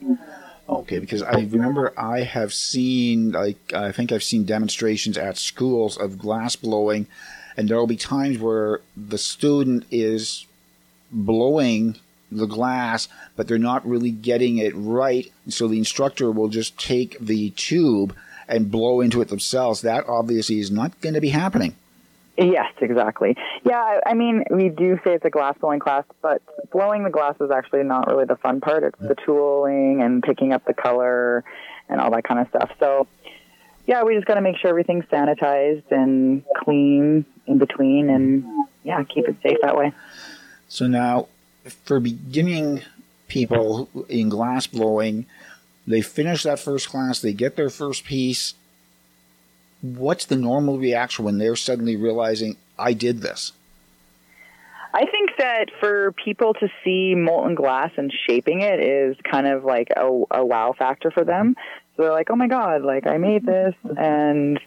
Okay, because I remember I have seen, like, I think I've seen demonstrations at schools of glass blowing and there will be times where the student is blowing the glass, but they're not really getting it right. So the instructor will just take the tube and blow into it themselves. That obviously is not going to be happening. Yes, exactly. Yeah, I mean, we do say it's a glass blowing class, but blowing the glass is actually not really the fun part. It's the tooling and picking up the color and all that kind of stuff. So, yeah, we just got to make sure everything's sanitized and clean in between, and yeah, keep it safe that way. So now, for beginning people in glass blowing, they finish that first class, they get their first piece. What's the normal reaction when they're suddenly realizing I did this? I think that for people to see molten glass and shaping it is kind of like a, a wow factor for them. So they're like, oh my God, like I made this and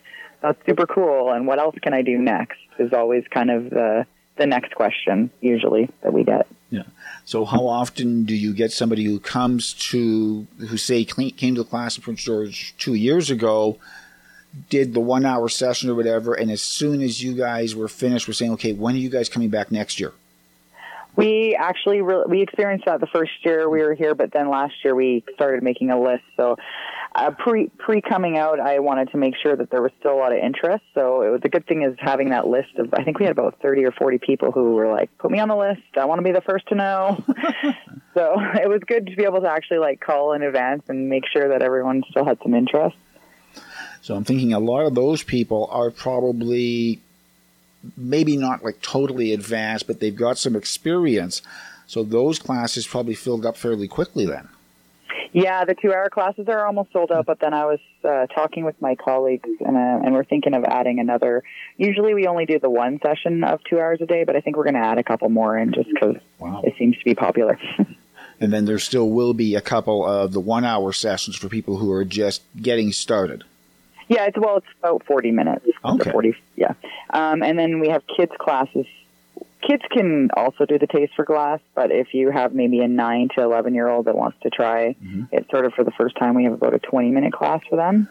that's super cool. And what else can I do next is always kind of the, the next question usually that we get. Yeah. So how often do you get somebody who comes to, who say came to the class in Prince George two years ago, did the one hour session or whatever, and as soon as you guys were finished, we're saying, okay, when are you guys coming back next year? We actually re- we experienced that the first year we were here, but then last year we started making a list. So uh, pre pre coming out, I wanted to make sure that there was still a lot of interest. So it was a good thing is having that list of. I think we had about thirty or forty people who were like, "Put me on the list. I want to be the first to know." so it was good to be able to actually like call in advance and make sure that everyone still had some interest. So I'm thinking a lot of those people are probably maybe not like totally advanced, but they've got some experience. So those classes probably filled up fairly quickly then. Yeah, the two-hour classes are almost sold out. But then I was uh, talking with my colleagues, and, uh, and we're thinking of adding another. Usually, we only do the one session of two hours a day, but I think we're going to add a couple more in just because wow. it seems to be popular. and then there still will be a couple of the one-hour sessions for people who are just getting started. Yeah, it's well, it's about forty minutes. Okay. Forty, yeah. Um, and then we have kids classes kids can also do the taste for glass, but if you have maybe a nine to eleven year old that wants to try mm-hmm. it, sort of for the first time, we have about a twenty minute class for them.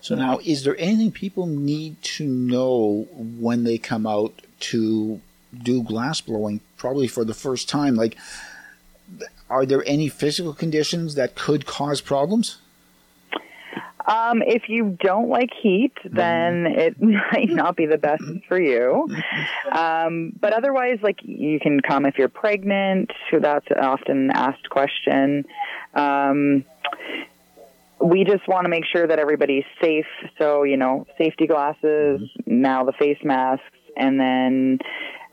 So now, is there anything people need to know when they come out to do glass blowing, probably for the first time? Like, are there any physical conditions that could cause problems? Um, if you don't like heat, then it might not be the best for you. Um, but otherwise, like you can come if you're pregnant. That's an often asked question. Um, we just want to make sure that everybody's safe. So you know, safety glasses, now the face masks, and then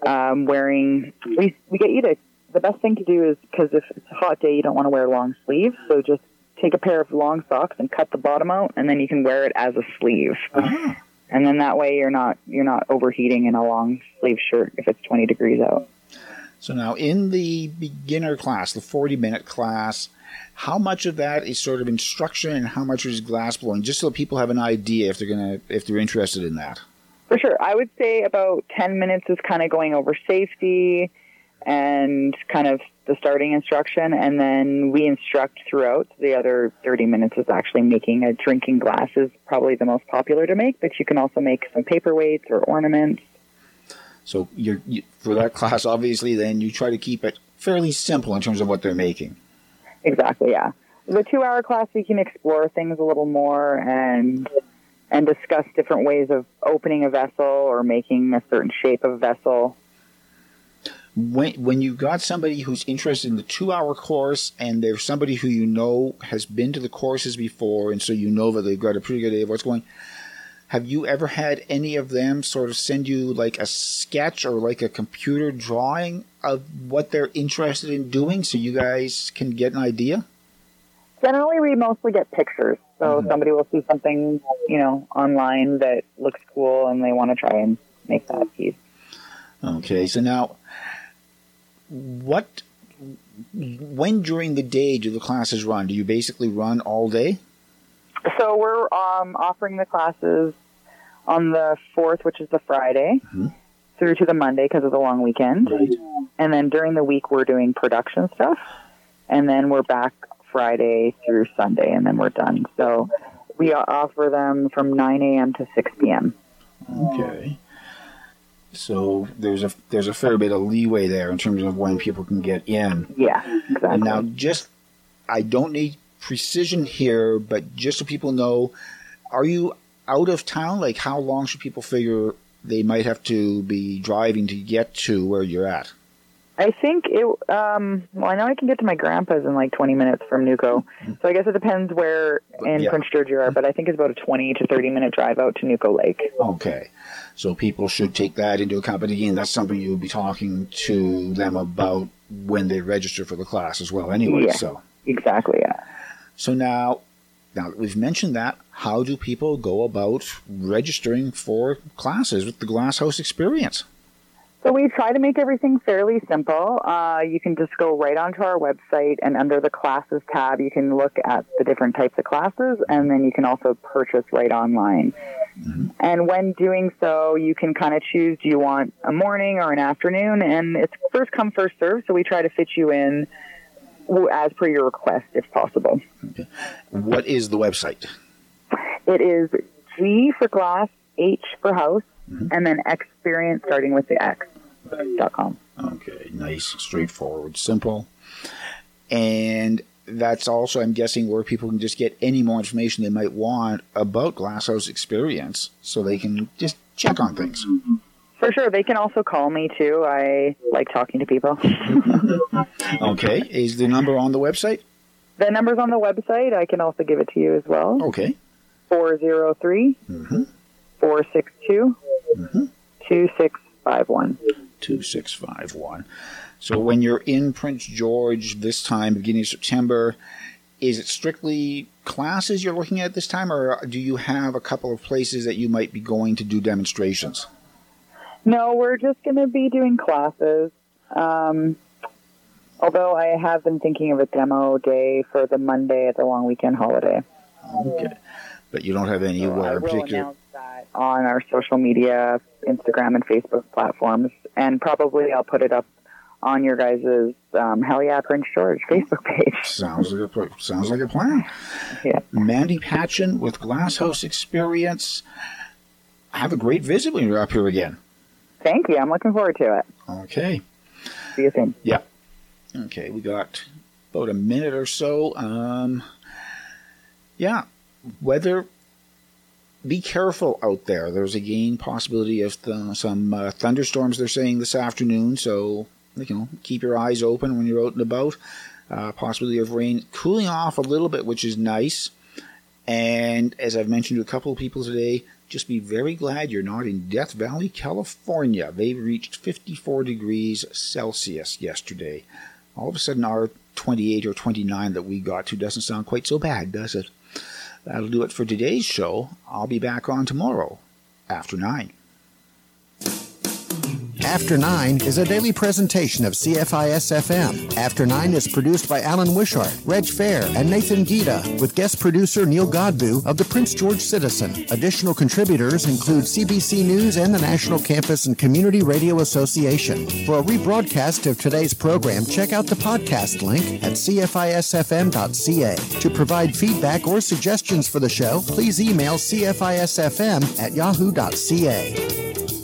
um, wearing. We we get you to. The best thing to do is because if it's a hot day, you don't want to wear long sleeves. So just take a pair of long socks and cut the bottom out, and then you can wear it as a sleeve. Uh-huh. And then that way you're not you're not overheating in a long sleeve shirt if it's 20 degrees out. So now in the beginner class, the 40 minute class, how much of that is sort of instruction and how much is glass blowing? Just so people have an idea if they're gonna if they're interested in that. For sure, I would say about 10 minutes is kind of going over safety and kind of the starting instruction, and then we instruct throughout. The other 30 minutes is actually making a drinking glass is probably the most popular to make, but you can also make some paperweights or ornaments. So you're, you, for that class, obviously, then you try to keep it fairly simple in terms of what they're making. Exactly, yeah. The two-hour class, we can explore things a little more and and discuss different ways of opening a vessel or making a certain shape of vessel when when you got somebody who's interested in the two hour course and there's somebody who you know has been to the courses before and so you know that they've got a pretty good idea of what's going have you ever had any of them sort of send you like a sketch or like a computer drawing of what they're interested in doing so you guys can get an idea? Generally we mostly get pictures. So mm-hmm. somebody will see something you know online that looks cool and they want to try and make that piece. Okay so now what when during the day do the classes run? Do you basically run all day? So we're um, offering the classes on the fourth, which is the Friday, mm-hmm. through to the Monday because of the long weekend, right. and then during the week we're doing production stuff, and then we're back Friday through Sunday, and then we're done. So we offer them from 9 a.m. to 6 p.m. Okay. So there's a there's a fair bit of leeway there in terms of when people can get in. Yeah, exactly. And now, just I don't need precision here, but just so people know, are you out of town? Like, how long should people figure they might have to be driving to get to where you're at? I think it. Um, well, I know I can get to my grandpa's in like 20 minutes from Nukko, so I guess it depends where in yeah. Prince George you are. But I think it's about a 20 to 30 minute drive out to Nukko Lake. Okay, so people should take that into account. But again, that's something you'll be talking to them about when they register for the class as well. Anyway, yeah, so exactly, yeah. So now, now that we've mentioned that. How do people go about registering for classes with the Glasshouse Experience? So we try to make everything fairly simple. Uh, you can just go right onto our website and under the classes tab, you can look at the different types of classes and then you can also purchase right online. Mm-hmm. And when doing so, you can kind of choose do you want a morning or an afternoon? And it's first come, first serve. So we try to fit you in as per your request if possible. Okay. What is the website? It is G for glass, H for house, mm-hmm. and then experience starting with the X dot com. Okay, nice, straightforward, simple. And that's also, I'm guessing, where people can just get any more information they might want about Glasshouse Experience so they can just check on things. For sure. They can also call me too. I like talking to people. okay. Is the number on the website? The number's on the website. I can also give it to you as well. Okay. 403 462 mm-hmm. 2651. 2651. So when you're in Prince George this time, beginning of September, is it strictly classes you're looking at this time, or do you have a couple of places that you might be going to do demonstrations? No, we're just going to be doing classes. Um, although I have been thinking of a demo day for the Monday at the long weekend holiday. Okay. But you don't have anywhere so particular. Announce that on our social media, Instagram and Facebook platforms, and probably I'll put it up on your guys' um, Hell Yeah Prince George Facebook page. Sounds like a sounds like a plan. Yeah. Mandy Patchen with Glasshouse Experience. Have a great visit when you're up here again. Thank you. I'm looking forward to it. Okay. See you soon. Yeah. Okay, we got about a minute or so. Um, yeah, weather. Be careful out there. There's again possibility of th- some uh, thunderstorms. They're saying this afternoon, so you know keep your eyes open when you're out and about. Uh, possibility of rain cooling off a little bit, which is nice. And as I've mentioned to a couple of people today, just be very glad you're not in Death Valley, California. They reached 54 degrees Celsius yesterday. All of a sudden, our 28 or 29 that we got to doesn't sound quite so bad, does it? That'll do it for today's show. I'll be back on tomorrow after 9. After 9 is a daily presentation of CFIS FM. After 9 is produced by Alan Wishart, Reg Fair, and Nathan Gita, with guest producer Neil Godbout of the Prince George Citizen. Additional contributors include CBC News and the National Campus and Community Radio Association. For a rebroadcast of today's program, check out the podcast link at cfisfm.ca. To provide feedback or suggestions for the show, please email cfisfm at yahoo.ca.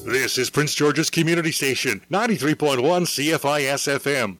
This is Prince George's Community Station, 93.1 CFIS FM.